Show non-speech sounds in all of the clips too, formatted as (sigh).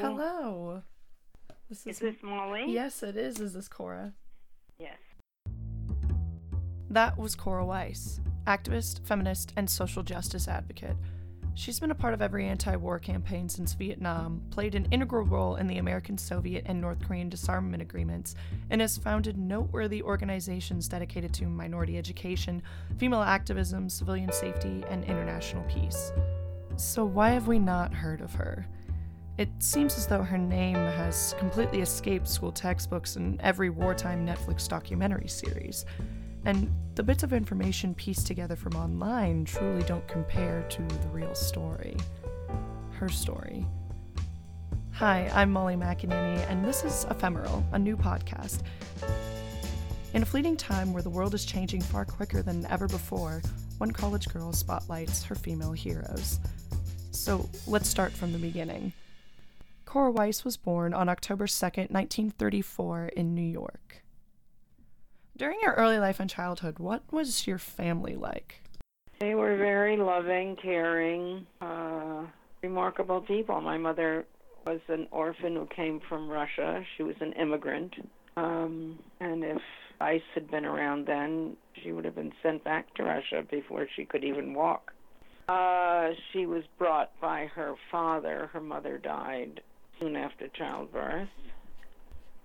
Hello. This is, is this Molly? Yes, it is. Is this Cora? Yes. That was Cora Weiss, activist, feminist, and social justice advocate. She's been a part of every anti war campaign since Vietnam, played an integral role in the American, Soviet, and North Korean disarmament agreements, and has founded noteworthy organizations dedicated to minority education, female activism, civilian safety, and international peace. So, why have we not heard of her? It seems as though her name has completely escaped school textbooks and every wartime Netflix documentary series. And the bits of information pieced together from online truly don't compare to the real story. Her story. Hi, I'm Molly McEnany, and this is Ephemeral, a new podcast. In a fleeting time where the world is changing far quicker than ever before, one college girl spotlights her female heroes. So let's start from the beginning. Cora Weiss was born on October 2nd, 1934, in New York. During your early life and childhood, what was your family like? They were very loving, caring, uh, remarkable people. My mother was an orphan who came from Russia. She was an immigrant. Um, and if ICE had been around then, she would have been sent back to Russia before she could even walk. Uh, she was brought by her father. Her mother died soon after childbirth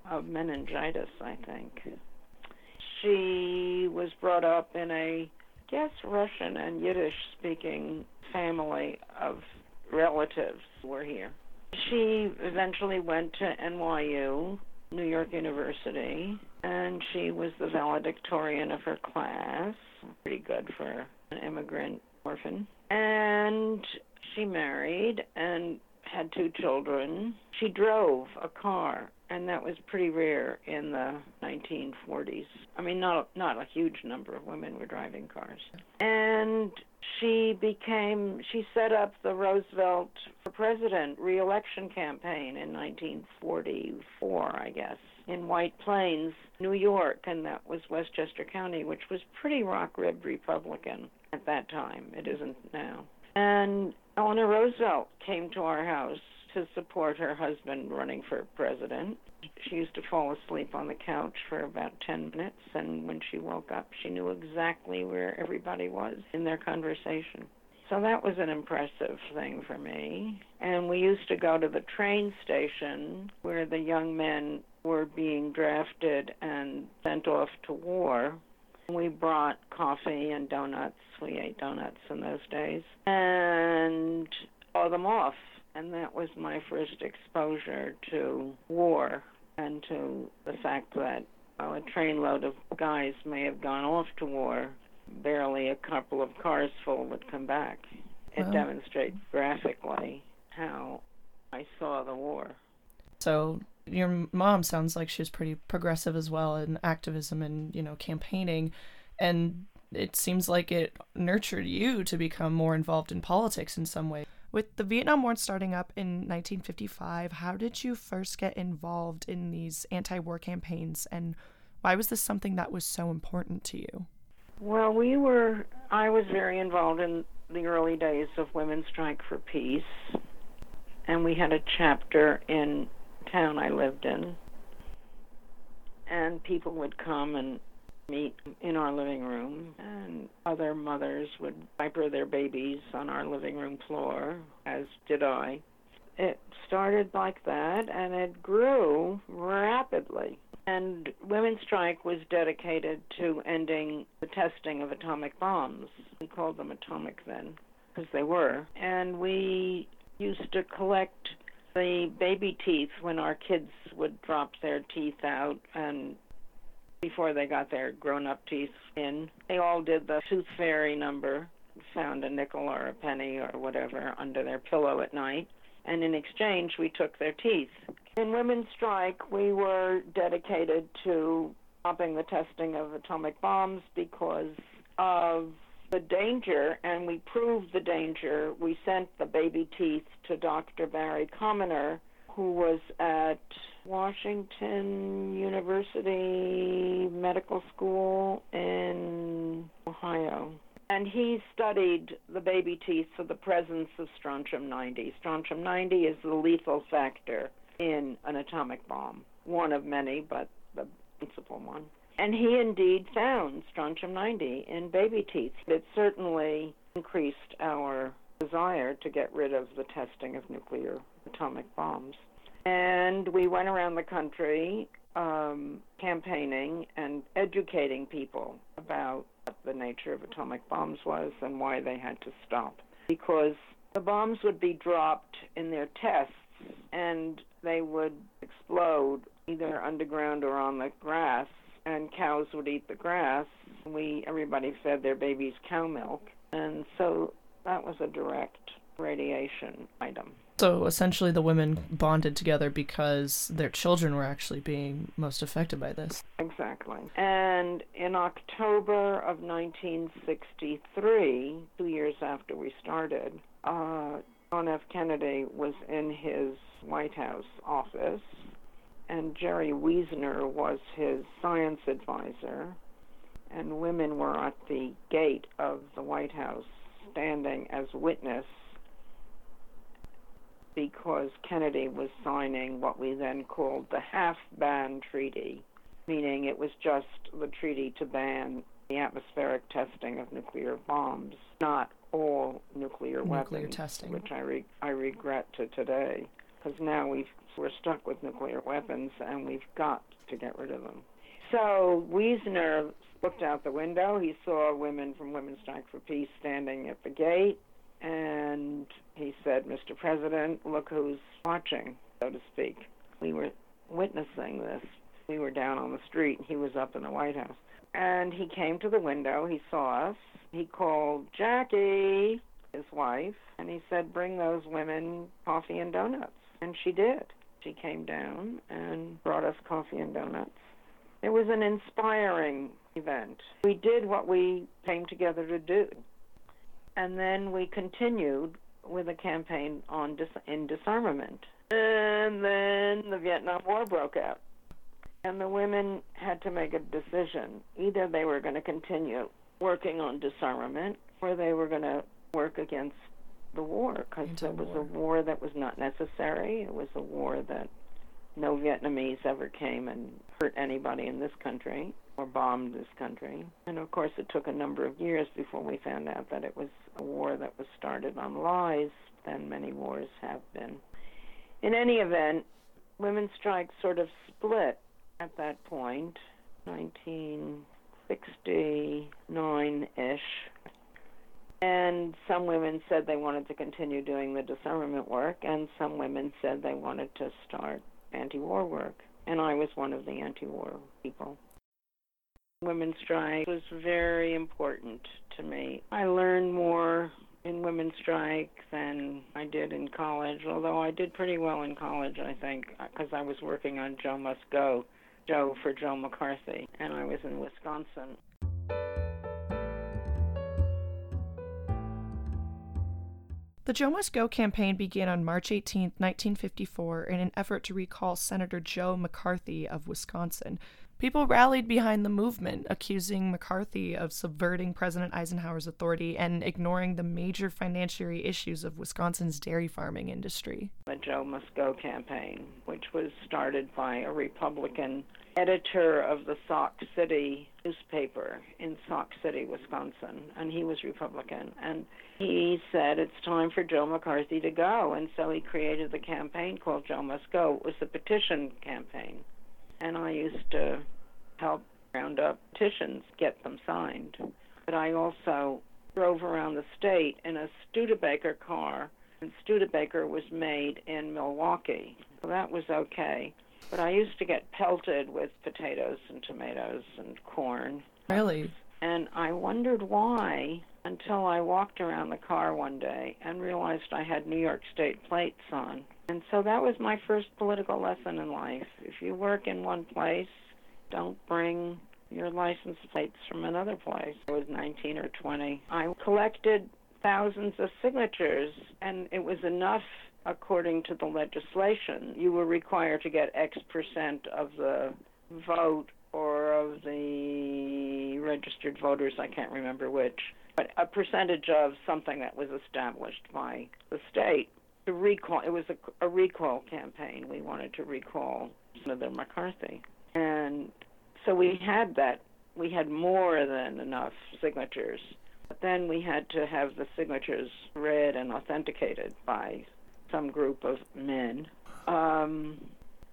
of meningitis, I think she was brought up in a, I guess, Russian and Yiddish speaking family of relatives were here. She eventually went to NYU, New York University, and she was the valedictorian of her class. Pretty good for an immigrant orphan. And she married and had two children. She drove a car and that was pretty rare in the 1940s. I mean, not not a huge number of women were driving cars. And she became she set up the Roosevelt for President reelection campaign in 1944, I guess, in White Plains, New York, and that was Westchester County, which was pretty rock-ribbed Republican at that time. It isn't now. And Eleanor Roosevelt came to our house to support her husband running for president. She used to fall asleep on the couch for about 10 minutes, and when she woke up, she knew exactly where everybody was in their conversation. So that was an impressive thing for me. And we used to go to the train station where the young men were being drafted and sent off to war. We brought coffee and donuts. We ate donuts in those days. And saw them off and that was my first exposure to war and to the fact that while a trainload of guys may have gone off to war, barely a couple of cars full would come back. It wow. demonstrates graphically how I saw the war. So your mom sounds like she's pretty progressive as well in activism and you know campaigning, and it seems like it nurtured you to become more involved in politics in some way. With the Vietnam War starting up in 1955, how did you first get involved in these anti war campaigns and why was this something that was so important to you? Well, we were, I was very involved in the early days of Women's Strike for Peace, and we had a chapter in town I lived in, and people would come and meet in our living room, and other mothers would diaper their babies on our living room floor, as did I. It started like that, and it grew rapidly. And Women's Strike was dedicated to ending the testing of atomic bombs. We called them atomic then, because they were. And we used to collect the baby teeth when our kids would drop their teeth out and before they got their grown up teeth in. They all did the tooth fairy number, found a nickel or a penny or whatever under their pillow at night, and in exchange we took their teeth. In Women's Strike, we were dedicated to stopping the testing of atomic bombs because of the danger, and we proved the danger. We sent the baby teeth to Dr. Barry Commoner, who was at Washington University Medical School in Ohio. And he studied the baby teeth for the presence of strontium 90. Strontium 90 is the lethal factor in an atomic bomb, one of many, but. And he indeed found strontium 90 in baby teeth. It certainly increased our desire to get rid of the testing of nuclear atomic bombs. And we went around the country um, campaigning and educating people about what the nature of atomic bombs was and why they had to stop. Because the bombs would be dropped in their tests and they would explode either underground or on the grass and cows would eat the grass. We everybody fed their babies cow milk and so that was a direct radiation item. So essentially, the women bonded together because their children were actually being most affected by this. Exactly. And in October of 1963, two years after we started, uh, John F. Kennedy was in his White House office, and Jerry Wiesner was his science advisor, and women were at the gate of the White House standing as witness because Kennedy was signing what we then called the half ban treaty, meaning it was just the treaty to ban the atmospheric testing of nuclear bombs, not all nuclear, nuclear weapons, testing. which I re- I regret to today because now we we're stuck with nuclear weapons and we've got to get rid of them. So Wiesner looked out the window. He saw women from Women's Strike for Peace standing at the gate and he said, Mr. President, look who's watching, so to speak. We were witnessing this. We were down on the street, and he was up in the White House. And he came to the window, he saw us, he called Jackie, his wife, and he said, Bring those women coffee and donuts. And she did. She came down and brought us coffee and donuts. It was an inspiring event. We did what we came together to do and then we continued with a campaign on dis- in disarmament. And then the Vietnam War broke out, and the women had to make a decision: either they were going to continue working on disarmament, or they were going to work against the war, because it was a war that was not necessary. It was a war that no Vietnamese ever came and hurt anybody in this country or bombed this country. And of course, it took a number of years before we found out that it was a war that was started on lies than many wars have been. In any event, women's strikes sort of split at that point, 1969 ish. And some women said they wanted to continue doing the disarmament work, and some women said they wanted to start anti war work. And I was one of the anti war people. Women's strike was very important to me. I learned more in women's strike than I did in college, although I did pretty well in college, I think, because I was working on Joe Must Go, Joe for Joe McCarthy, and I was in Wisconsin. The Joe Must Go campaign began on March 18, 1954, in an effort to recall Senator Joe McCarthy of Wisconsin, People rallied behind the movement, accusing McCarthy of subverting President Eisenhower's authority and ignoring the major financiary issues of Wisconsin's dairy farming industry. The Joe Must Go campaign, which was started by a Republican editor of the Sauk City newspaper in Sauk City, Wisconsin, and he was Republican. And he said it's time for Joe McCarthy to go, and so he created the campaign called Joe Must Go. It was a petition campaign and I used to help round up petitions, get them signed. But I also drove around the state in a Studebaker car, and Studebaker was made in Milwaukee. So that was okay. But I used to get pelted with potatoes and tomatoes and corn. Really? And I wondered why until I walked around the car one day and realized I had New York State plates on. And so that was my first political lesson in life. If you work in one place, don't bring your license plates from another place. I was 19 or 20. I collected thousands of signatures, and it was enough according to the legislation. You were required to get X percent of the vote or of the registered voters, I can't remember which, but a percentage of something that was established by the state to recall. It was a, a recall campaign. We wanted to recall Senator McCarthy, and so we had that. We had more than enough signatures. But then we had to have the signatures read and authenticated by some group of men. Um,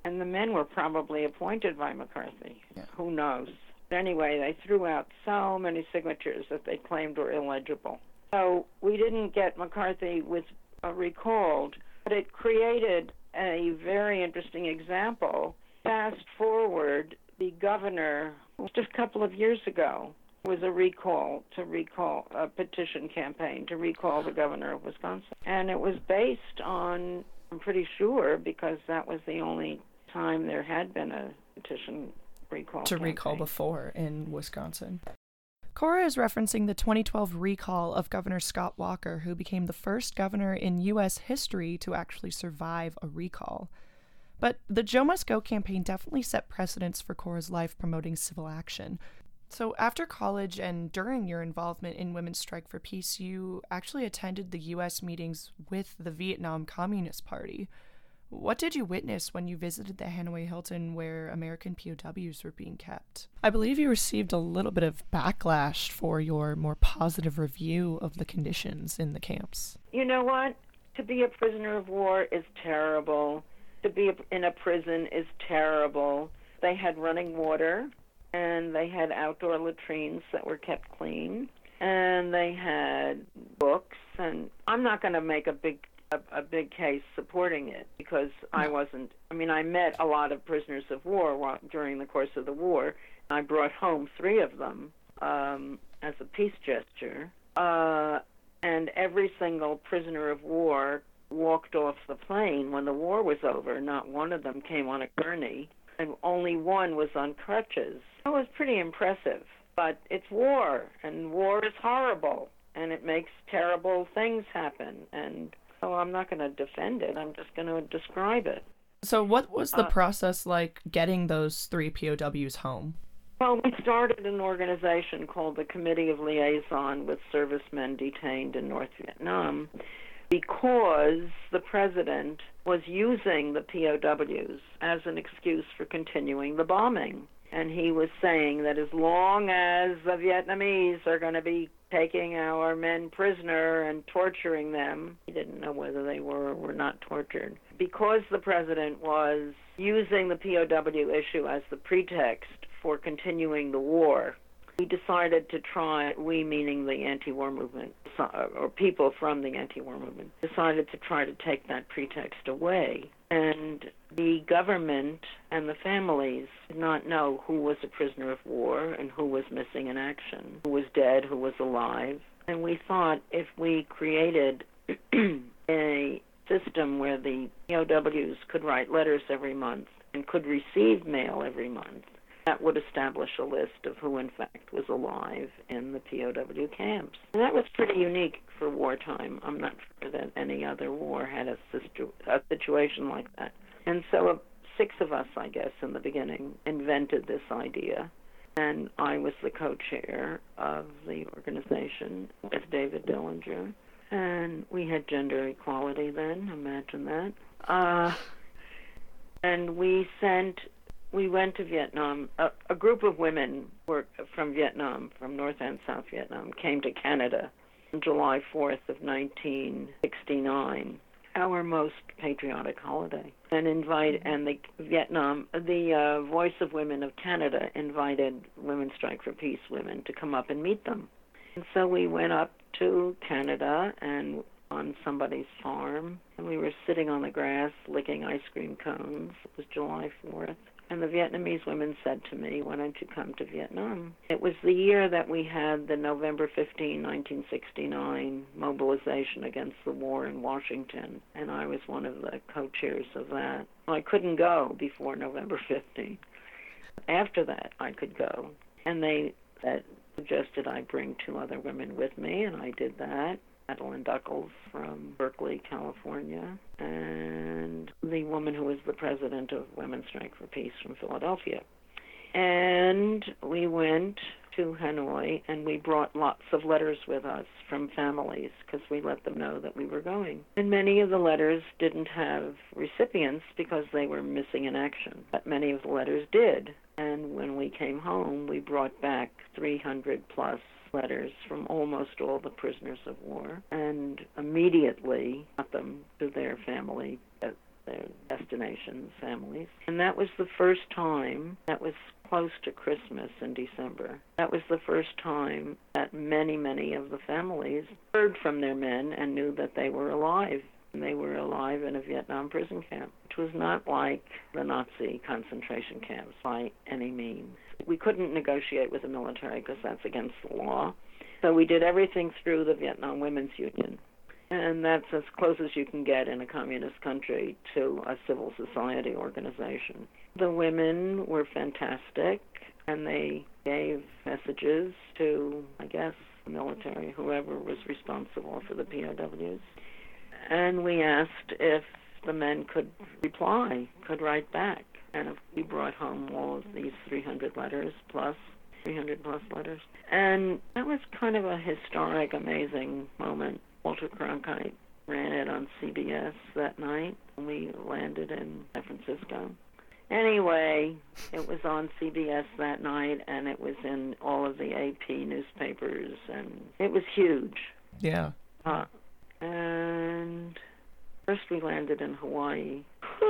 and the men were probably appointed by McCarthy. Yeah. Who knows? Anyway, they threw out so many signatures that they claimed were illegible. So we didn't get McCarthy with uh, recalled, but it created a very interesting example. Fast forward, the governor just a couple of years ago was a recall to recall a petition campaign to recall the governor of Wisconsin, and it was based on I'm pretty sure because that was the only time there had been a petition recall to campaign. recall before in Wisconsin. Cora is referencing the 2012 recall of Governor Scott Walker, who became the first governor in U.S. history to actually survive a recall. But the Joe Must Go campaign definitely set precedents for Cora's life promoting civil action. So, after college and during your involvement in Women's Strike for Peace, you actually attended the U.S. meetings with the Vietnam Communist Party. What did you witness when you visited the Hanoi Hilton where American POWs were being kept? I believe you received a little bit of backlash for your more positive review of the conditions in the camps. You know what? To be a prisoner of war is terrible. To be in a prison is terrible. They had running water and they had outdoor latrines that were kept clean and they had books and I'm not going to make a big a, a big case supporting it because I wasn't I mean I met a lot of prisoners of war while, during the course of the war. I brought home 3 of them um as a peace gesture. Uh and every single prisoner of war walked off the plane when the war was over. Not one of them came on a gurney, and only one was on crutches. That was pretty impressive. But it's war, and war is horrible, and it makes terrible things happen. And so I'm not going to defend it. I'm just going to describe it. So, what was the Uh, process like getting those three POWs home? Well, we started an organization called the Committee of Liaison with Servicemen Detained in North Vietnam because the president was using the POWs as an excuse for continuing the bombing. And he was saying that as long as the Vietnamese are going to be taking our men prisoner and torturing them, he didn't know whether they were or were not tortured. Because the president was using the POW issue as the pretext for continuing the war, we decided to try, we meaning the anti war movement, or people from the anti war movement, decided to try to take that pretext away. And the government and the families did not know who was a prisoner of war and who was missing in action, who was dead, who was alive. And we thought if we created (clears throat) a system where the POWs could write letters every month and could receive mail every month, that would establish a list of who, in fact, was alive in the POW camps. And that was pretty unique for wartime. I'm not sure that any other war had a, situ- a situation like that. And so, six of us, I guess, in the beginning, invented this idea. And I was the co chair of the organization with David Dellinger. And we had gender equality then, imagine that. Uh, and we sent we went to Vietnam. A, a group of women were from Vietnam, from North and South Vietnam, came to Canada on July 4th of 1969, our most patriotic holiday, and invite and the Vietnam, the uh, Voice of Women of Canada invited Women's Strike for Peace women to come up and meet them. And so we went up to Canada and on somebody's farm, and we were sitting on the grass licking ice cream cones. It was July 4th. And the Vietnamese women said to me, Why don't you come to Vietnam? It was the year that we had the November 15, 1969 mobilization against the war in Washington, and I was one of the co chairs of that. I couldn't go before November 15. After that, I could go. And they suggested I bring two other women with me, and I did that. Madeline Duckles from Berkeley, California, and the woman who was the president of Women's Strike for Peace from Philadelphia. And we went to Hanoi, and we brought lots of letters with us from families because we let them know that we were going. And many of the letters didn't have recipients because they were missing in action, but many of the letters did. And when we came home, we brought back 300 plus letters from almost all the prisoners of war and immediately got them to their family at their destinations, families. And that was the first time, that was close to Christmas in December. That was the first time that many, many of the families heard from their men and knew that they were alive. And they were alive in a Vietnam prison camp, which was not like the Nazi concentration camps by any means. We couldn't negotiate with the military because that's against the law. So we did everything through the Vietnam Women's Union and that's as close as you can get in a communist country to a civil society organization. The women were fantastic, and they gave messages to, I guess, the military, whoever was responsible for the POWs. And we asked if the men could reply, could write back. And we brought home all of these 300 letters plus 300 plus letters. And that was kind of a historic, amazing moment Walter Cronkite ran it on CBS that night. When we landed in San Francisco. Anyway, it was on CBS that night, and it was in all of the AP newspapers, and it was huge. Yeah. Uh, and first we landed in Hawaii,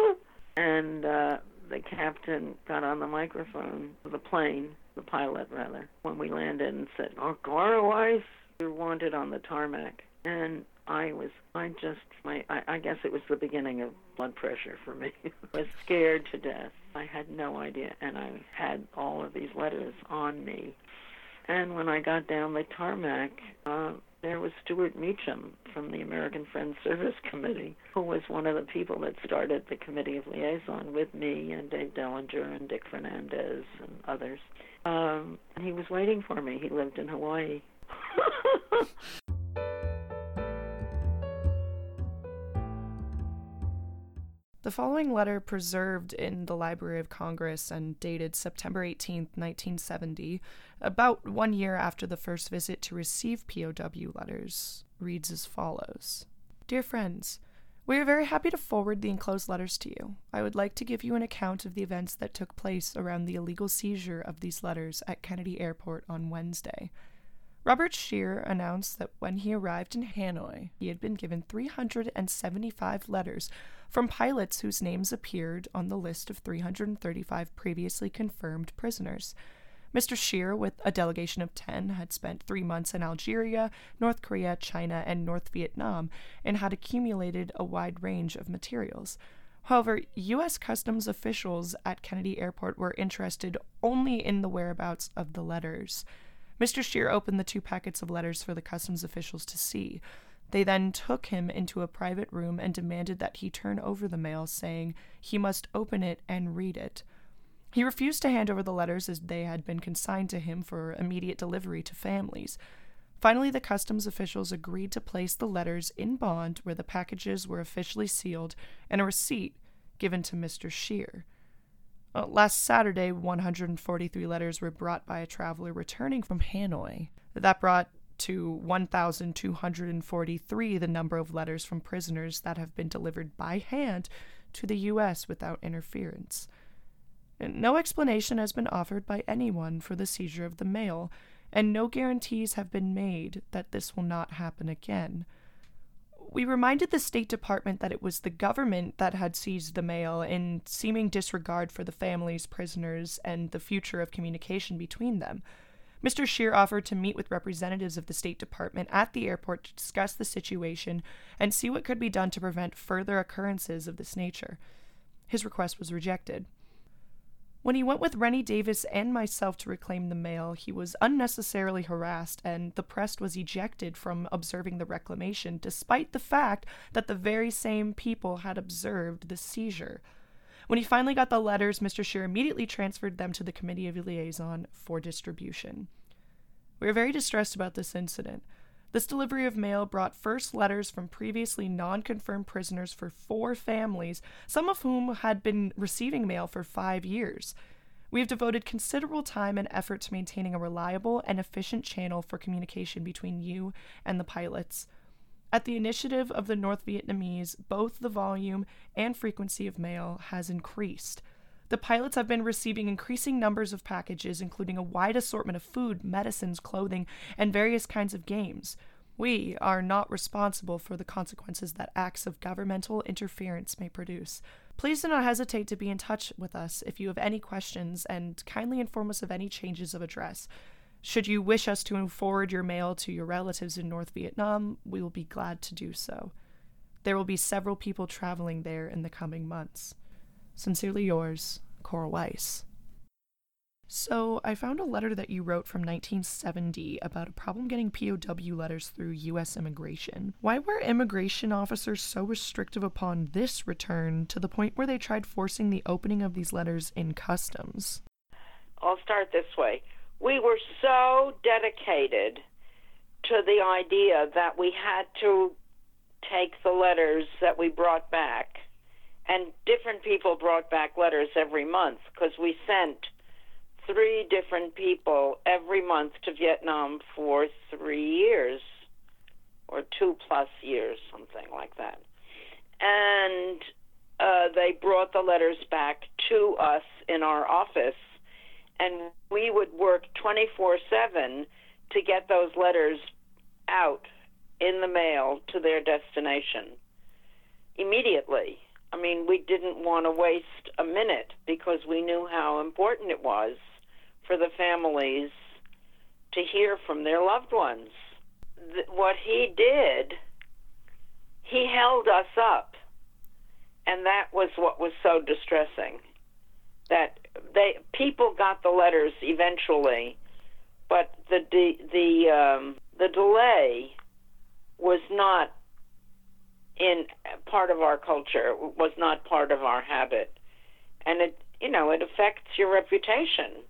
(laughs) and uh, the captain got on the microphone, the plane, the pilot rather, when we landed and said, "Oh, Weiss, you're wanted on the tarmac." and I was, I just, my, I, I guess it was the beginning of blood pressure for me. (laughs) I was scared to death. I had no idea, and I had all of these letters on me. And when I got down the tarmac, uh, there was Stewart Meacham from the American Friends Service Committee, who was one of the people that started the Committee of Liaison with me and Dave Dellinger and Dick Fernandez and others. Um, he was waiting for me. He lived in Hawaii. (laughs) The following letter, preserved in the Library of Congress and dated September 18, 1970, about one year after the first visit to receive POW letters, reads as follows Dear friends, we are very happy to forward the enclosed letters to you. I would like to give you an account of the events that took place around the illegal seizure of these letters at Kennedy Airport on Wednesday. Robert Scheer announced that when he arrived in Hanoi, he had been given 375 letters from pilots whose names appeared on the list of 335 previously confirmed prisoners. Mr. Scheer, with a delegation of 10, had spent three months in Algeria, North Korea, China, and North Vietnam and had accumulated a wide range of materials. However, U.S. Customs officials at Kennedy Airport were interested only in the whereabouts of the letters. Mr. Scheer opened the two packets of letters for the customs officials to see. They then took him into a private room and demanded that he turn over the mail, saying he must open it and read it. He refused to hand over the letters as they had been consigned to him for immediate delivery to families. Finally, the customs officials agreed to place the letters in bond where the packages were officially sealed and a receipt given to Mr. Scheer. Uh, last Saturday, 143 letters were brought by a traveler returning from Hanoi. That brought to 1,243 the number of letters from prisoners that have been delivered by hand to the U.S. without interference. No explanation has been offered by anyone for the seizure of the mail, and no guarantees have been made that this will not happen again. We reminded the State Department that it was the government that had seized the mail in seeming disregard for the families, prisoners, and the future of communication between them. Mr. Scheer offered to meet with representatives of the State Department at the airport to discuss the situation and see what could be done to prevent further occurrences of this nature. His request was rejected. When he went with Rennie Davis and myself to reclaim the mail, he was unnecessarily harassed, and the press was ejected from observing the reclamation, despite the fact that the very same people had observed the seizure. When he finally got the letters, Mr. Scheer immediately transferred them to the Committee of Liaison for distribution. We are very distressed about this incident. This delivery of mail brought first letters from previously non confirmed prisoners for four families, some of whom had been receiving mail for five years. We have devoted considerable time and effort to maintaining a reliable and efficient channel for communication between you and the pilots. At the initiative of the North Vietnamese, both the volume and frequency of mail has increased. The pilots have been receiving increasing numbers of packages, including a wide assortment of food, medicines, clothing, and various kinds of games. We are not responsible for the consequences that acts of governmental interference may produce. Please do not hesitate to be in touch with us if you have any questions and kindly inform us of any changes of address. Should you wish us to forward your mail to your relatives in North Vietnam, we will be glad to do so. There will be several people traveling there in the coming months. Sincerely yours, Cora Weiss. So, I found a letter that you wrote from 1970 about a problem getting POW letters through U.S. immigration. Why were immigration officers so restrictive upon this return to the point where they tried forcing the opening of these letters in customs? I'll start this way. We were so dedicated to the idea that we had to take the letters that we brought back, and different people brought back letters every month because we sent three different people every month to Vietnam for three years or two plus years, something like that. And uh, they brought the letters back to us in our office, and we would work 24 7 to get those letters out in the mail to their destination immediately. I mean, we didn't want to waste a minute because we knew how important it was for the families to hear from their loved ones. Th- what he did, he held us up. And that was what was so distressing. That they people got the letters eventually, but the the the, um, the delay was not in part of our culture. Was not part of our habit, and it you know it affects your reputation.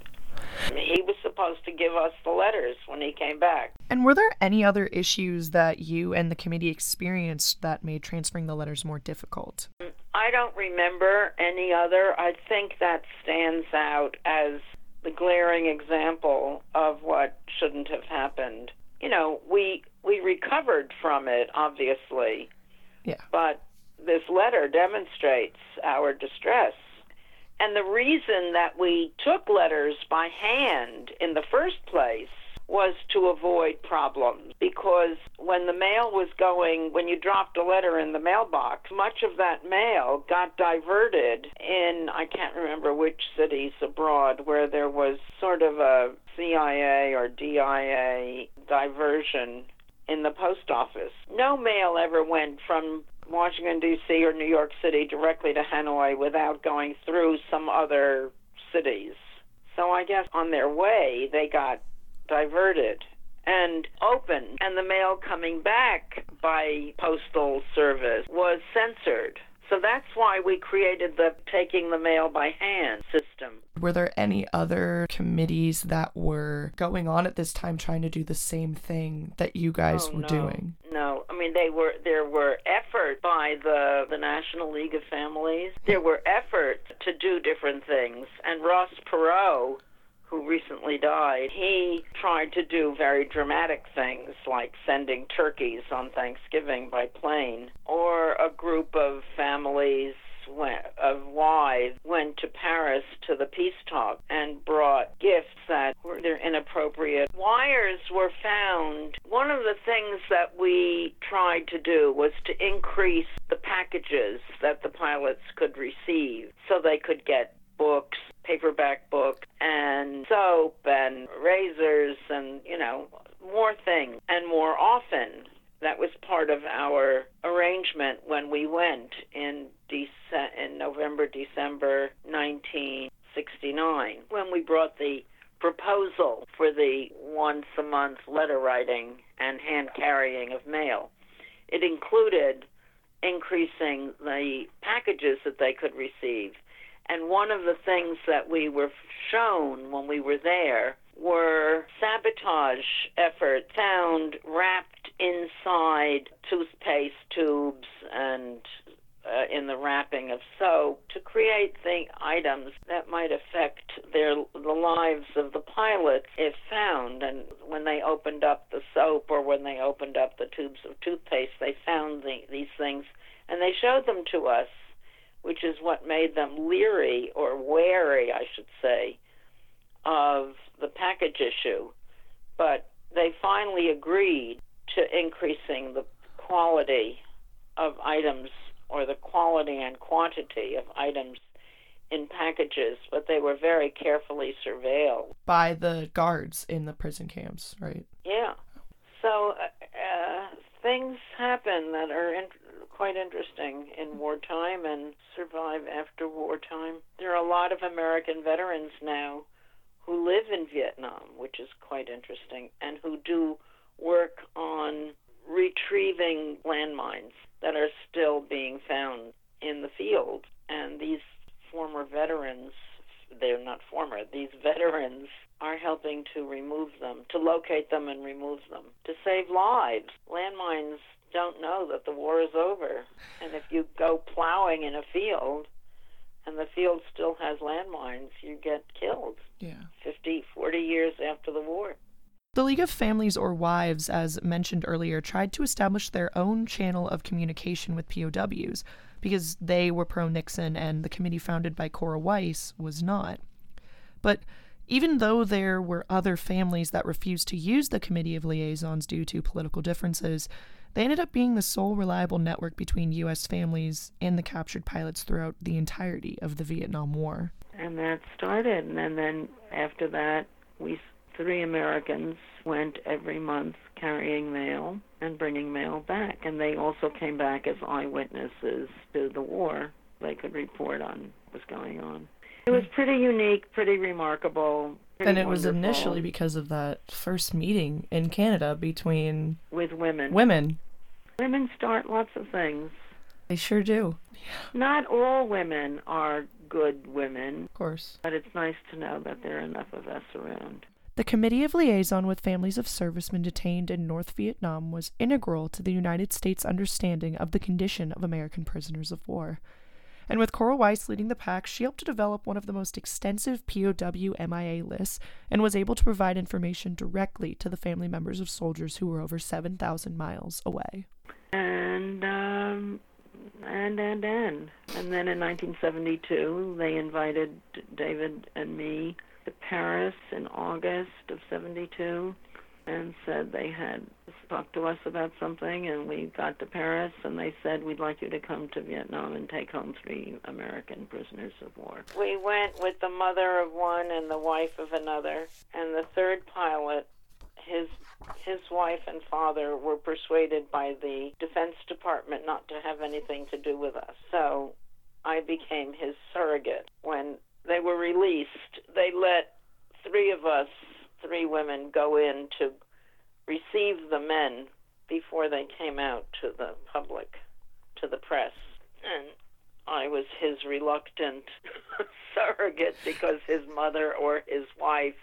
He was supposed to give us the letters when he came back. And were there any other issues that you and the committee experienced that made transferring the letters more difficult? I don't remember any other. I think that stands out as the glaring example of what shouldn't have happened. You know, we we recovered from it obviously. Yeah. But this letter demonstrates our distress. And the reason that we took letters by hand in the first place was to avoid problems. Because when the mail was going, when you dropped a letter in the mailbox, much of that mail got diverted in, I can't remember which cities abroad, where there was sort of a CIA or DIA diversion in the post office. No mail ever went from Washington, D.C. or New York City directly to Hanoi without going through some other cities. So I guess on their way, they got diverted and open, and the mail coming back by postal service was censored. So that's why we created the taking the mail by hand system. Were there any other committees that were going on at this time trying to do the same thing that you guys oh, were no. doing? No, I mean they were there were efforts by the the National League of Families. There were efforts to do different things, and Ross Perot who recently died, he tried to do very dramatic things like sending turkeys on Thanksgiving by plane, or a group of families went, of wives went to Paris to the peace talk and brought gifts that were inappropriate. Wires were found. One of the things that we tried to do was to increase the packages that the pilots could receive so they could get books, paperback book, and soap and razors and, you know, more things and more often. That was part of our arrangement when we went in Dece- in November, December 1969, when we brought the proposal for the once a month letter writing and hand carrying of mail. It included increasing the packages that they could receive and one of the things that we were shown when we were there were sabotage efforts found wrapped inside toothpaste tubes and uh, in the wrapping of soap to create the items that might affect their the lives of the pilots if found. And when they opened up the soap or when they opened up the tubes of toothpaste, they found the, these things and they showed them to us, which is what made them leery or wary, I should say, of the package issue. But they finally agreed to increasing the quality of items or the quality and quantity of items in packages, but they were very carefully surveilled by the guards in the prison camps, right? Yeah. So uh, uh, things happen that are in- quite interesting in wartime and survive after wartime. There are a lot of American veterans now who live in Vietnam, which is quite interesting, and who do work on retrieving landmines that are still being found in the field. And these former veterans, they're not former, these veterans are helping to remove them, to locate them and remove them, to save lives. Landmines don't know that the war is over. And if you go plowing in a field and the field still has landmines, you get killed. Yeah. 50, 40 years after the war. The League of Families or Wives, as mentioned earlier, tried to establish their own channel of communication with POWs because they were pro Nixon and the committee founded by Cora Weiss was not. But even though there were other families that refused to use the Committee of Liaisons due to political differences, they ended up being the sole reliable network between U.S. families and the captured pilots throughout the entirety of the Vietnam War. And that started, and then after that, we three Americans went every month carrying mail and bringing mail back. And they also came back as eyewitnesses to the war. They could report on what was going on. It was pretty unique, pretty remarkable. Pretty and it wonderful. was initially because of that first meeting in Canada between with women. Women. Women start lots of things. They sure do. Not all women are good women. Of course. But it's nice to know that there are enough of us around. The Committee of Liaison with Families of Servicemen Detained in North Vietnam was integral to the United States' understanding of the condition of American prisoners of war. And with Cora Weiss leading the pack, she helped to develop one of the most extensive POW MIA lists and was able to provide information directly to the family members of soldiers who were over 7,000 miles away. And, um, and, and, and. And then in 1972, they invited David and me to Paris in August of 72 and said they had talked to us about something and we got to Paris and they said we'd like you to come to Vietnam and take home three American prisoners of war. We went with the mother of one and the wife of another and the third pilot his his wife and father were persuaded by the defense department not to have anything to do with us. So I became his surrogate when they were released, they let three of us, three women, go in to receive the men before they came out to the public, to the press. And I was his reluctant (laughs) surrogate because his mother or his wife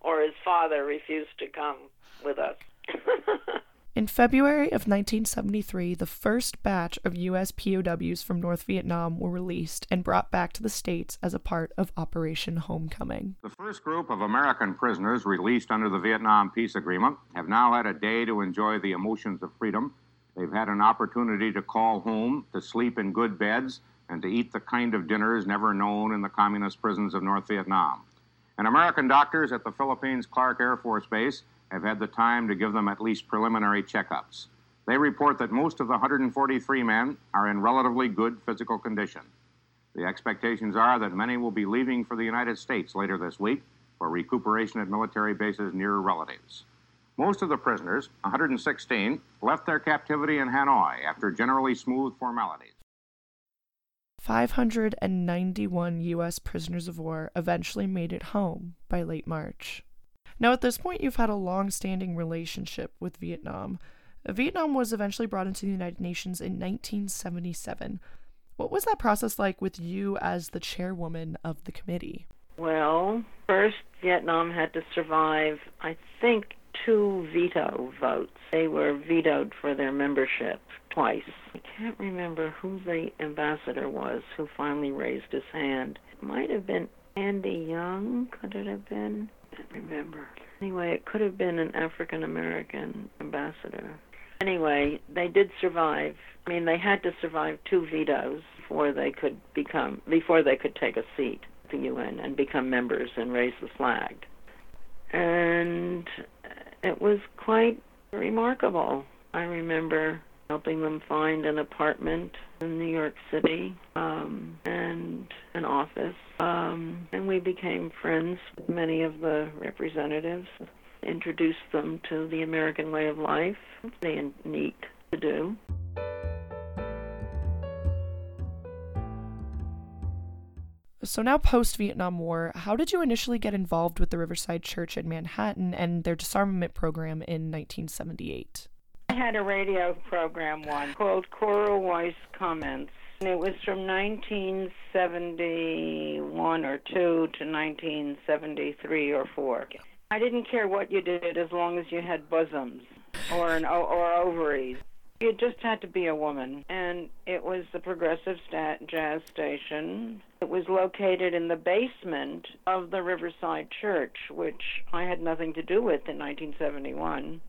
or his father refused to come with us. (laughs) In February of 1973, the first batch of U.S. POWs from North Vietnam were released and brought back to the States as a part of Operation Homecoming. The first group of American prisoners released under the Vietnam Peace Agreement have now had a day to enjoy the emotions of freedom. They've had an opportunity to call home, to sleep in good beds, and to eat the kind of dinners never known in the communist prisons of North Vietnam. And American doctors at the Philippines Clark Air Force Base have had the time to give them at least preliminary checkups. They report that most of the 143 men are in relatively good physical condition. The expectations are that many will be leaving for the United States later this week for recuperation at military bases near relatives. Most of the prisoners, 116, left their captivity in Hanoi after generally smooth formalities. 591 U.S. prisoners of war eventually made it home by late March. Now, at this point, you've had a long standing relationship with Vietnam. Vietnam was eventually brought into the United Nations in 1977. What was that process like with you as the chairwoman of the committee? Well, first, Vietnam had to survive, I think, two veto votes. They were vetoed for their membership twice. I can't remember who the ambassador was who finally raised his hand. It might have been Andy Young, could it have been? Remember. Anyway, it could have been an African American ambassador. Anyway, they did survive. I mean, they had to survive two vetoes before they could become before they could take a seat at the UN and become members and raise the flag. And it was quite remarkable. I remember helping them find an apartment in New York City um, and an office. Um, and we became friends with many of the representatives, introduced them to the American way of life. They neat to do. So now post Vietnam War, how did you initially get involved with the Riverside Church in Manhattan and their disarmament program in 1978? Had a radio program once called Cora Weiss Comments. And it was from 1971 or 2 to 1973 or 4. I didn't care what you did as long as you had bosoms or an or ovaries. You just had to be a woman. And it was the Progressive stat- Jazz Station. It was located in the basement of the Riverside Church, which I had nothing to do with in 1971.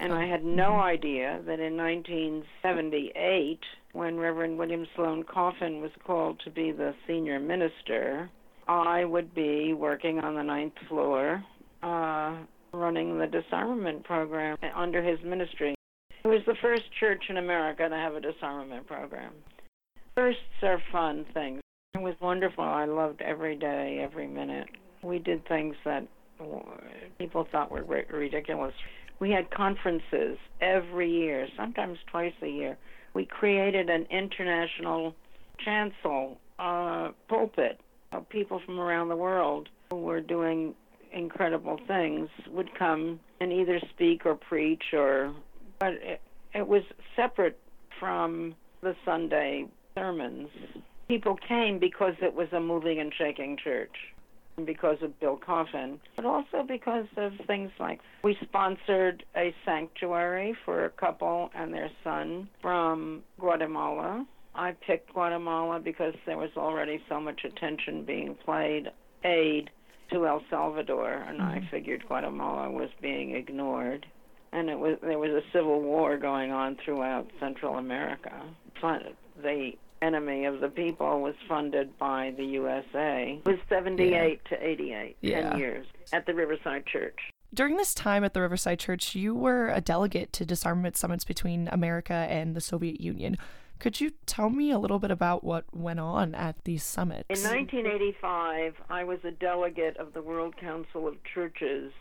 And I had no idea that in 1978, when Reverend William Sloane Coffin was called to be the senior minister, I would be working on the ninth floor, uh, running the disarmament program under his ministry. It was the first church in America to have a disarmament program. Firsts are fun things. It was wonderful. I loved every day, every minute. We did things that people thought were ridiculous. We had conferences every year, sometimes twice a year. We created an international chancel uh, pulpit of people from around the world who were doing incredible things would come and either speak or preach or but it, it was separate from the Sunday sermons. People came because it was a moving and shaking church because of Bill Coffin, but also because of things like we sponsored a sanctuary for a couple and their son from Guatemala. I picked Guatemala because there was already so much attention being played aid to El Salvador, and mm-hmm. I figured Guatemala was being ignored. And it was there was a civil war going on throughout Central America. The enemy of the people was funded by the USA. It was 78 yeah. to 88, yeah. 10 years at the Riverside Church. During this time at the Riverside Church, you were a delegate to disarmament summits between America and the Soviet Union. Could you tell me a little bit about what went on at these summits? In 1985, I was a delegate of the World Council of Churches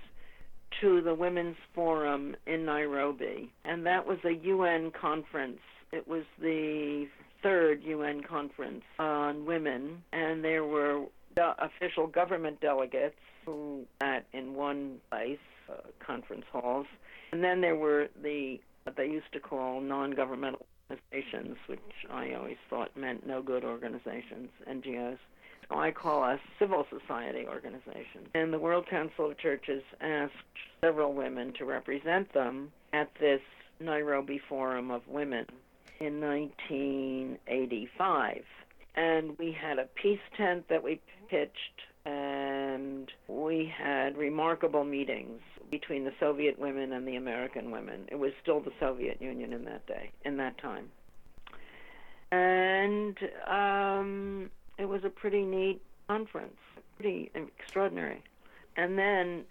to the Women's Forum in Nairobi, and that was a UN conference. It was the third UN conference on women, and there were official government delegates who sat in one place, uh, conference halls, and then there were the what they used to call non-governmental organizations, which I always thought meant no good organizations, NGOs. I call us civil society organizations. And the World Council of Churches asked several women to represent them at this Nairobi Forum of Women in 1985. And we had a peace tent that we pitched, and we had remarkable meetings between the Soviet women and the American women. It was still the Soviet Union in that day, in that time. And um, it was a pretty neat conference, pretty extraordinary. And then,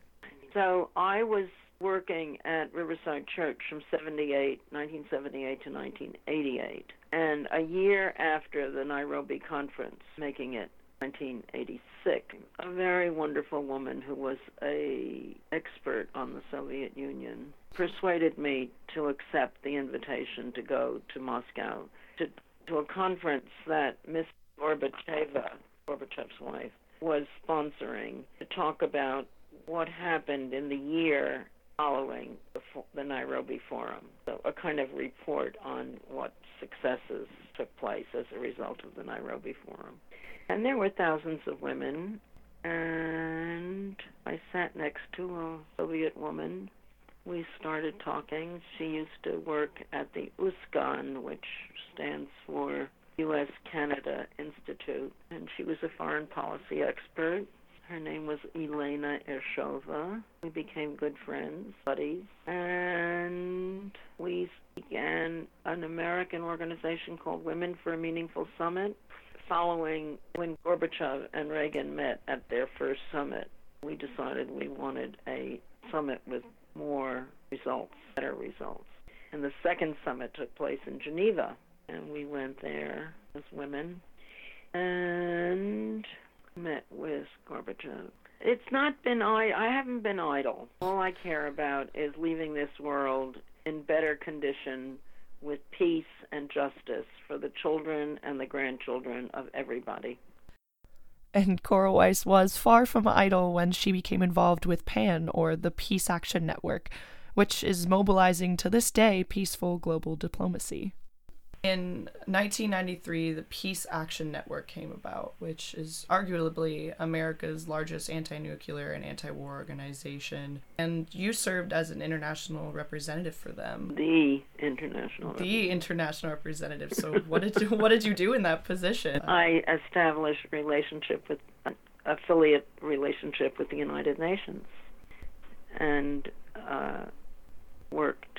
so I was working at Riverside Church from 78, 1978 to 1988. And a year after the Nairobi conference, making it 1986, a very wonderful woman who was a expert on the Soviet Union persuaded me to accept the invitation to go to Moscow to to a conference that Miss Gorbacheva, Gorbachev's wife, was sponsoring to talk about what happened in the year following the, the Nairobi Forum. So, a kind of report on what successes took place as a result of the Nairobi Forum. And there were thousands of women, and I sat next to a Soviet woman we started talking. She used to work at the USCON, which stands for U.S. Canada Institute, and she was a foreign policy expert. Her name was Elena Ershova. We became good friends, buddies, and we began an American organization called Women for a Meaningful Summit. Following when Gorbachev and Reagan met at their first summit, we decided we wanted a summit with more results, better results. And the second summit took place in Geneva, and we went there as women and met with Gorbachev. It's not been I I haven't been idle. All I care about is leaving this world in better condition with peace and justice for the children and the grandchildren of everybody. And Cora Weiss was far from idle when she became involved with PAN, or the Peace Action Network, which is mobilizing to this day peaceful global diplomacy. In 1993, the Peace Action Network came about, which is arguably America's largest anti nuclear and anti war organization. And you served as an international representative for them. The international. The international representative. So, what did you, what did you do in that position? (laughs) I established relationship with affiliate relationship with the United Nations, and uh, worked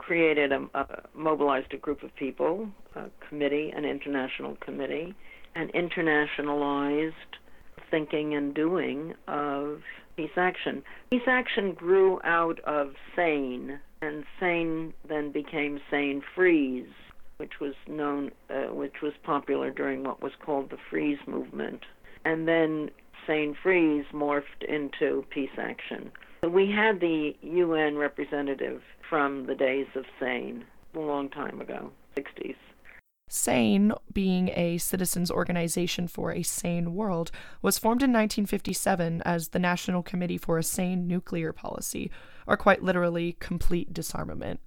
created a, a, mobilized a group of people, a committee, an international committee, and internationalized thinking and doing of peace action. Peace action grew out of SANE, and SANE then became SANE Freeze, which was known, uh, which was popular during what was called the Freeze movement, and then SANE Freeze morphed into peace action. We had the UN representative from the days of SANE, a long time ago, 60s. SANE, being a citizens' organization for a sane world, was formed in 1957 as the National Committee for a Sane Nuclear Policy, or quite literally, complete disarmament.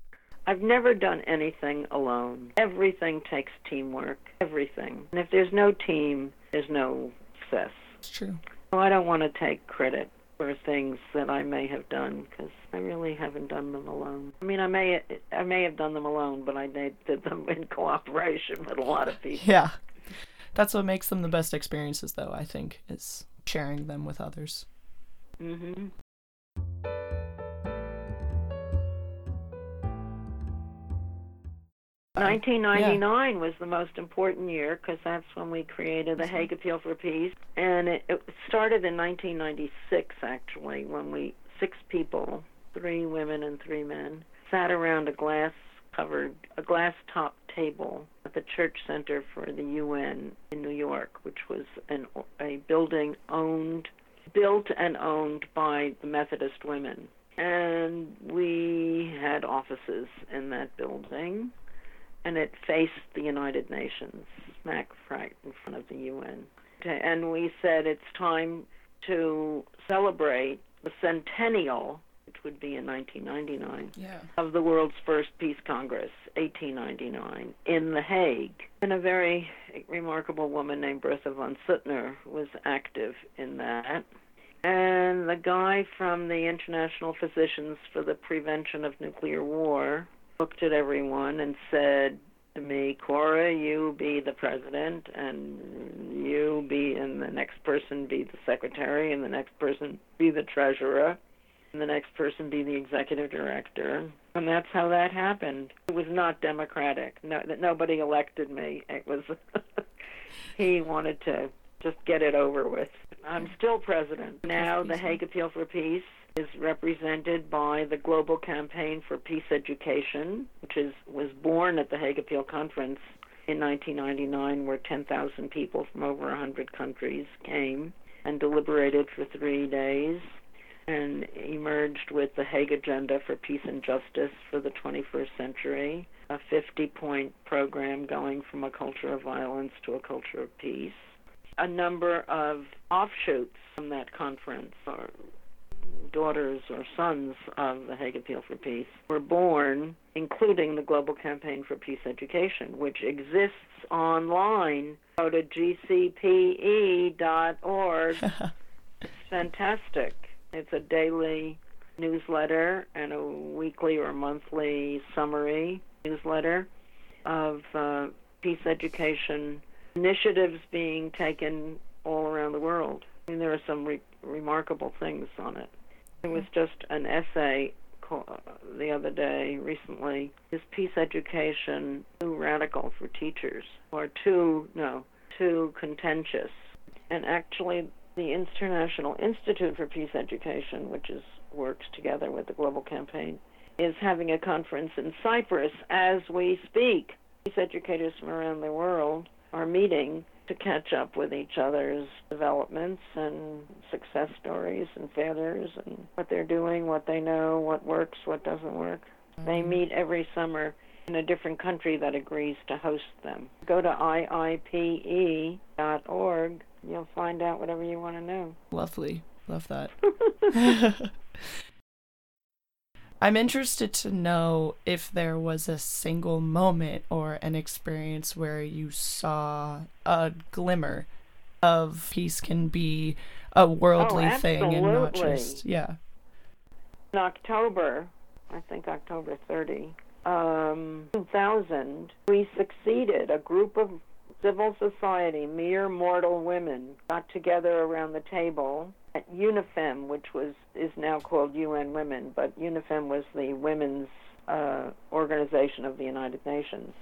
I've never done anything alone. Everything takes teamwork. Everything. And if there's no team, there's no success. It's true. So I don't want to take credit for things that I may have done because I really haven't done them alone. I mean, I may I may have done them alone, but I did them (laughs) in cooperation with a lot of people. Yeah, that's what makes them the best experiences, though. I think is sharing them with others. Mhm. 1999 yeah. was the most important year because that's when we created the mm-hmm. Hague Appeal for Peace, and it, it started in 1996 actually when we six people, three women and three men, sat around a glass covered a glass top table at the Church Center for the UN in New York, which was an a building owned built and owned by the Methodist women. And we had offices in that building and it faced the United Nations, smack right in front of the UN. And we said it's time to celebrate the centennial, which would be in 1999, yeah. of the world's first peace congress, 1899, in The Hague. And a very remarkable woman named Bertha von Suttner was active in that. And the guy from the International Physicians for the Prevention of Nuclear War looked at everyone and said to me, Cora, you be the president, and you be, and the next person be the secretary, and the next person be the treasurer, and the next person be the executive director. And that's how that happened. It was not democratic. No, that nobody elected me. It was (laughs) he wanted to just get it over with. I'm still president now. The Hague Appeal for Peace is represented by the Global Campaign for Peace Education, which is was born at the Hague Appeal Conference in 1999, where 10,000 people from over 100 countries came and deliberated for three days and emerged with the Hague Agenda for Peace and Justice for the 21st Century, a 50 point program going from a culture of violence to a culture of peace. A number of offshoots from that conference are daughters or sons of the Hague Appeal for Peace were born, including the Global Campaign for Peace Education, which exists online. Go to gcpe.org. it's (laughs) fantastic. It's a daily newsletter and a weekly or monthly summary newsletter of uh, peace education initiatives being taken all around the world. I mean, there are some re- remarkable things on it. There was just an essay the other day, recently, is peace education too radical for teachers, or too no, too contentious? And actually, the International Institute for Peace Education, which is works together with the Global Campaign, is having a conference in Cyprus as we speak. Peace educators from around the world are meeting to catch up with each other's developments and success stories and failures and what they're doing, what they know, what works, what doesn't work. Mm-hmm. They meet every summer in a different country that agrees to host them. Go to iipe.org. You'll find out whatever you want to know. Lovely. Love that. (laughs) (laughs) I'm interested to know if there was a single moment or an experience where you saw a glimmer of peace can be a worldly oh, thing and not just yeah. In October, I think October 30, um, 2000, we succeeded. A group of civil society, mere mortal women, got together around the table UNIFEM, which was is now called UN Women, but UNIFEM was the women's uh, organization of the United Nations.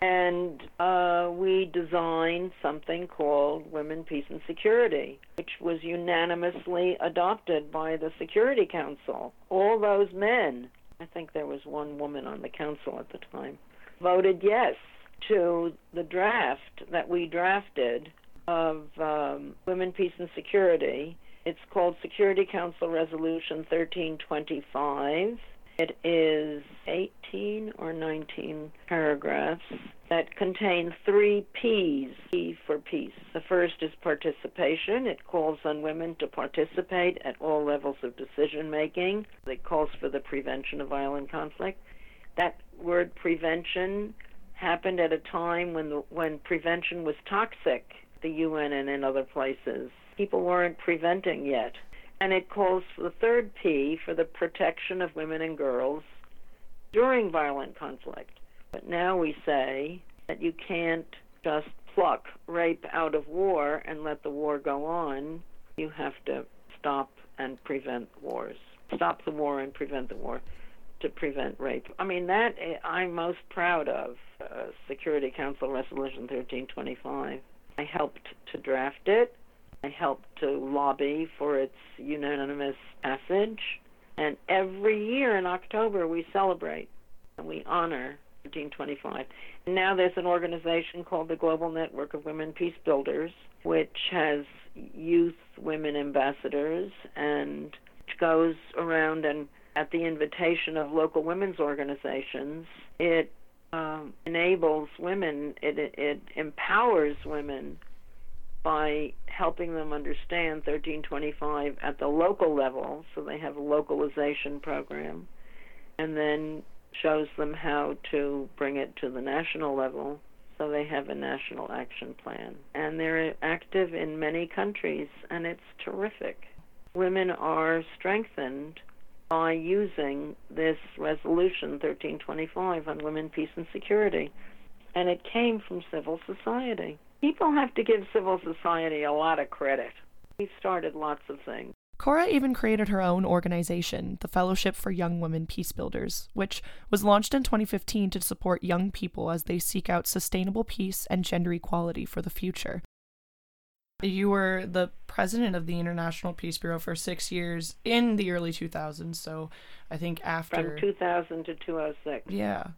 And uh, we designed something called Women, Peace, and Security, which was unanimously adopted by the Security Council. All those men, I think there was one woman on the council at the time, voted yes to the draft that we drafted of um, Women, Peace, and Security it's called Security Council Resolution 1325. It is 18 or 19 paragraphs that contain three P's. P for peace. The first is participation. It calls on women to participate at all levels of decision making. It calls for the prevention of violent conflict. That word prevention happened at a time when the, when prevention was toxic, the UN and in other places people weren't preventing yet. And it calls for the third P for the protection of women and girls during violent conflict. But now we say that you can't just pluck rape out of war and let the war go on. You have to stop and prevent wars. Stop the war and prevent the war to prevent rape. I mean, that I'm most proud of uh, Security Council Resolution 1325. I helped to draft it. I helped to lobby for its unanimous passage. And every year in October, we celebrate and we honor 1325. And now there's an organization called the Global Network of Women Peace Builders, which has youth women ambassadors and goes around and at the invitation of local women's organizations, it um, enables women, it, it empowers women by helping them understand 1325 at the local level, so they have a localization program, and then shows them how to bring it to the national level, so they have a national action plan. And they're active in many countries, and it's terrific. Women are strengthened by using this resolution 1325 on women, peace, and security, and it came from civil society people have to give civil society a lot of credit. We've started lots of things. Cora even created her own organization, the Fellowship for Young Women Peace Builders, which was launched in 2015 to support young people as they seek out sustainable peace and gender equality for the future. You were the president of the International Peace Bureau for six years in the early 2000s, so I think after. From 2000 to 2006. Yeah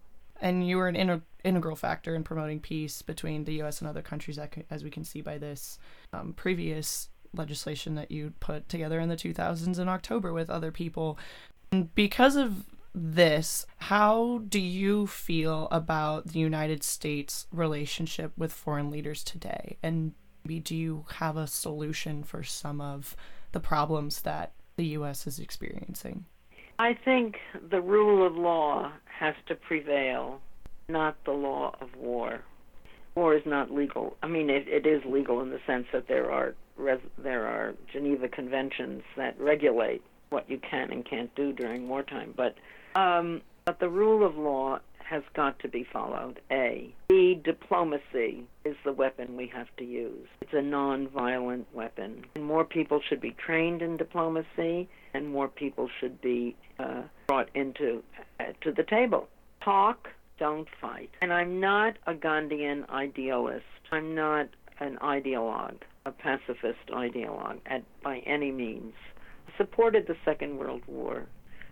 and you were an inter- integral factor in promoting peace between the U.S. and other countries, as we can see by this um, previous legislation that you put together in the 2000s in October with other people. And because of this, how do you feel about the United States' relationship with foreign leaders today? And do you have a solution for some of the problems that the U.S. is experiencing? I think the rule of law has to prevail, not the law of war. War is not legal. I mean, it, it is legal in the sense that there are res, there are Geneva conventions that regulate what you can and can't do during wartime. But um, but the rule of law has got to be followed. A. B. Diplomacy is the weapon we have to use. It's a non-violent weapon. And more people should be trained in diplomacy, and more people should be uh, brought into uh, to the table. Talk, don't fight. And I'm not a Gandhian idealist. I'm not an ideologue, a pacifist ideologue at, by any means. I supported the Second World War,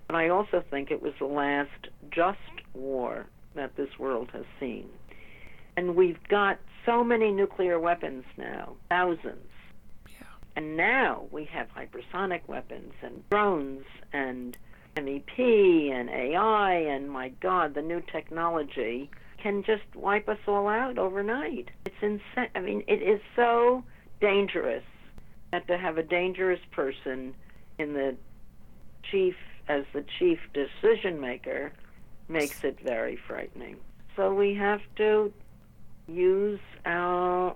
but I also think it was the last just war that this world has seen. And we've got so many nuclear weapons now, thousands. And now we have hypersonic weapons and drones and MEP and AI and my God, the new technology can just wipe us all out overnight. It's insane. I mean, it is so dangerous that to have a dangerous person in the chief as the chief decision maker makes it very frightening. So we have to use our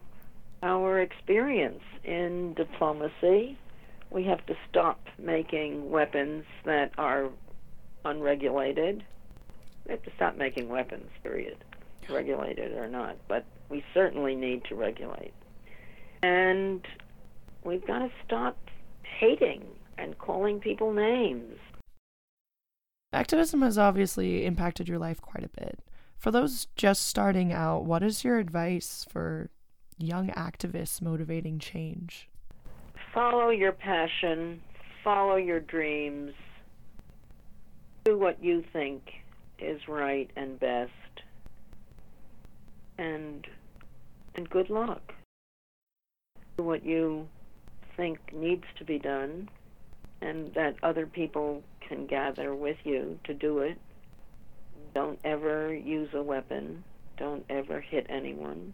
our experience in diplomacy. We have to stop making weapons that are unregulated. We have to stop making weapons, period, regulated or not. But we certainly need to regulate. And we've got to stop hating and calling people names. Activism has obviously impacted your life quite a bit. For those just starting out, what is your advice for young activists motivating change? Follow your passion, follow your dreams, do what you think is right and best, and and good luck. Do what you think needs to be done, and that other people can gather with you to do it. Don't ever use a weapon. Don't ever hit anyone.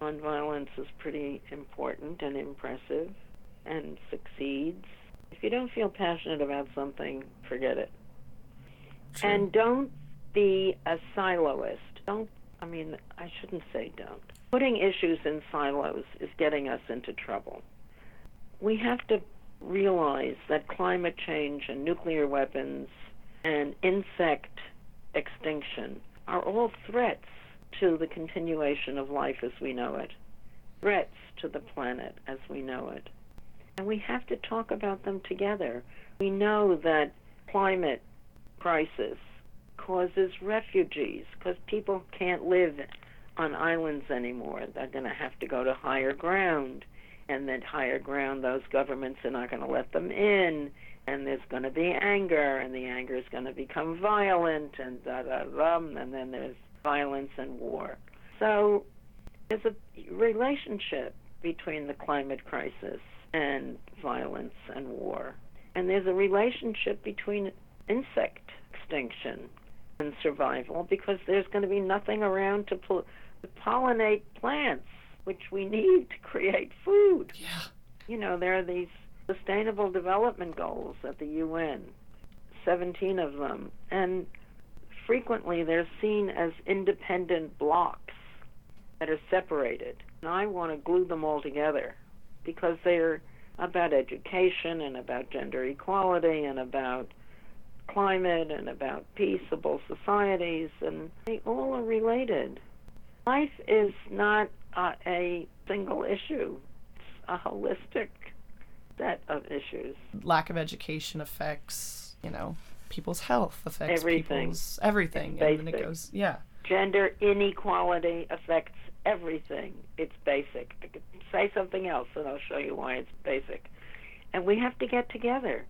Nonviolence is pretty important and impressive and succeeds. If you don't feel passionate about something, forget it. And don't be a siloist. Don't, I mean, I shouldn't say don't. Putting issues in silos is getting us into trouble. We have to realize that climate change and nuclear weapons and insect extinction are all threats to the continuation of life as we know it, threats to the planet as we know it. And we have to talk about them together. We know that climate crisis causes refugees because people can't live on islands anymore. They're going to have to go to higher ground and that higher ground, those governments are not going to let them in, and there's going to be anger, and the anger is going to become violent, and da da da, and then there's violence and war. So there's a relationship between the climate crisis and violence and war, and there's a relationship between insect extinction and survival because there's going to be nothing around to, to pollinate plants which we need to create food. Yeah. You know, there are these sustainable development goals at the UN, 17 of them, and frequently they're seen as independent blocks that are separated. And I want to glue them all together because they're about education and about gender equality and about climate and about peaceable societies, and they all are related. Life is not uh, a single issue, it's a holistic set of issues. Lack of education affects, you know, people's health, affects Everything. people's everything. And it goes, yeah. Gender inequality affects everything. It's basic. I could say something else, and I'll show you why it's basic. And we have to get together.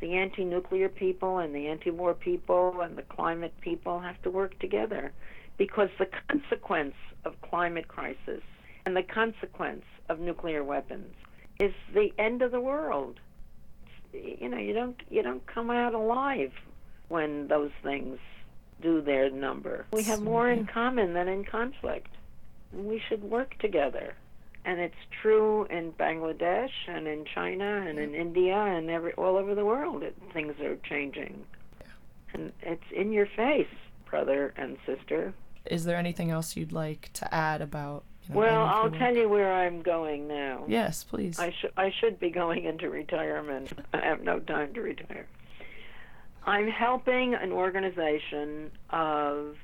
The anti nuclear people and the anti war people and the climate people have to work together because the consequence of climate crisis and the consequence of nuclear weapons is the end of the world. You know, you don't you don't come out alive when those things do their number. We have more in common than in conflict. And we should work together. And it's true in Bangladesh and in China and in India and every all over the world. It, things are changing. And it's in your face, brother and sister. Is there anything else you'd like to add about, You know, Well, I'll tell you where I'm going now. Yes, please. I should I should be going into retirement. (laughs) I have no time to retire. I'm helping an organization of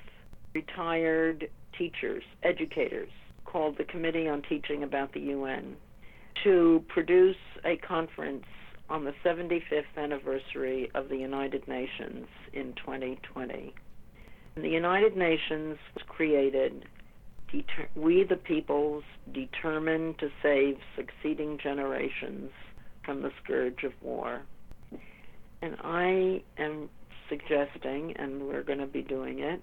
retired teachers, educators, called the Committee on Teaching About the UN, to produce a conference on the 75th anniversary of the United Nations in 2020. The United Nations was created deter- we the peoples determined to save succeeding generations from the scourge of war. And I am suggesting, and we're going to be doing it,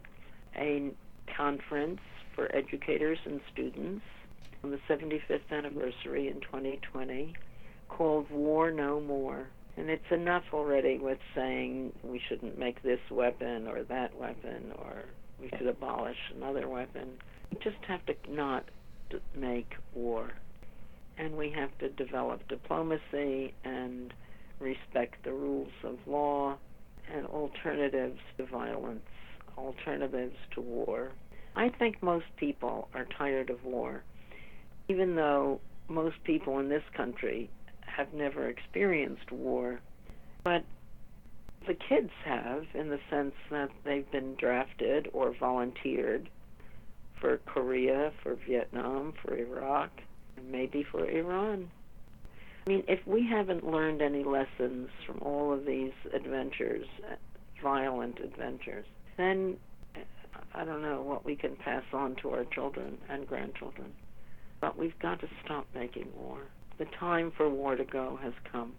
a conference for educators and students on the 75th anniversary in 2020 called War No More. And it's enough already with saying we shouldn't make this weapon or that weapon or we should abolish another weapon. Just have to not make war. And we have to develop diplomacy and respect the rules of law and alternatives to violence, alternatives to war. I think most people are tired of war, even though most people in this country have never experienced war. But the kids have, in the sense that they've been drafted or volunteered for Korea, for Vietnam, for Iraq, and maybe for Iran. I mean, if we haven't learned any lessons from all of these adventures, violent adventures, then uh, I don't know what we can pass on to our children and grandchildren. But we've got to stop making war. The time for war to go has come.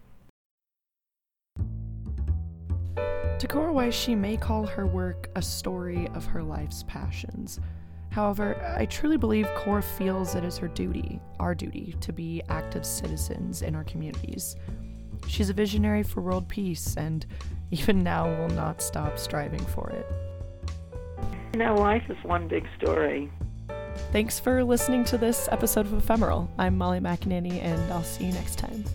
To Cora Weiss, she may call her work a story of her life's passions. However, I truly believe Cora feels it is her duty, our duty, to be active citizens in our communities. She's a visionary for world peace, and (laughs) even now will not stop striving for it. You know, life is one big story. Thanks for listening to this episode of Ephemeral. I'm Molly McEnany, and I'll see you next time.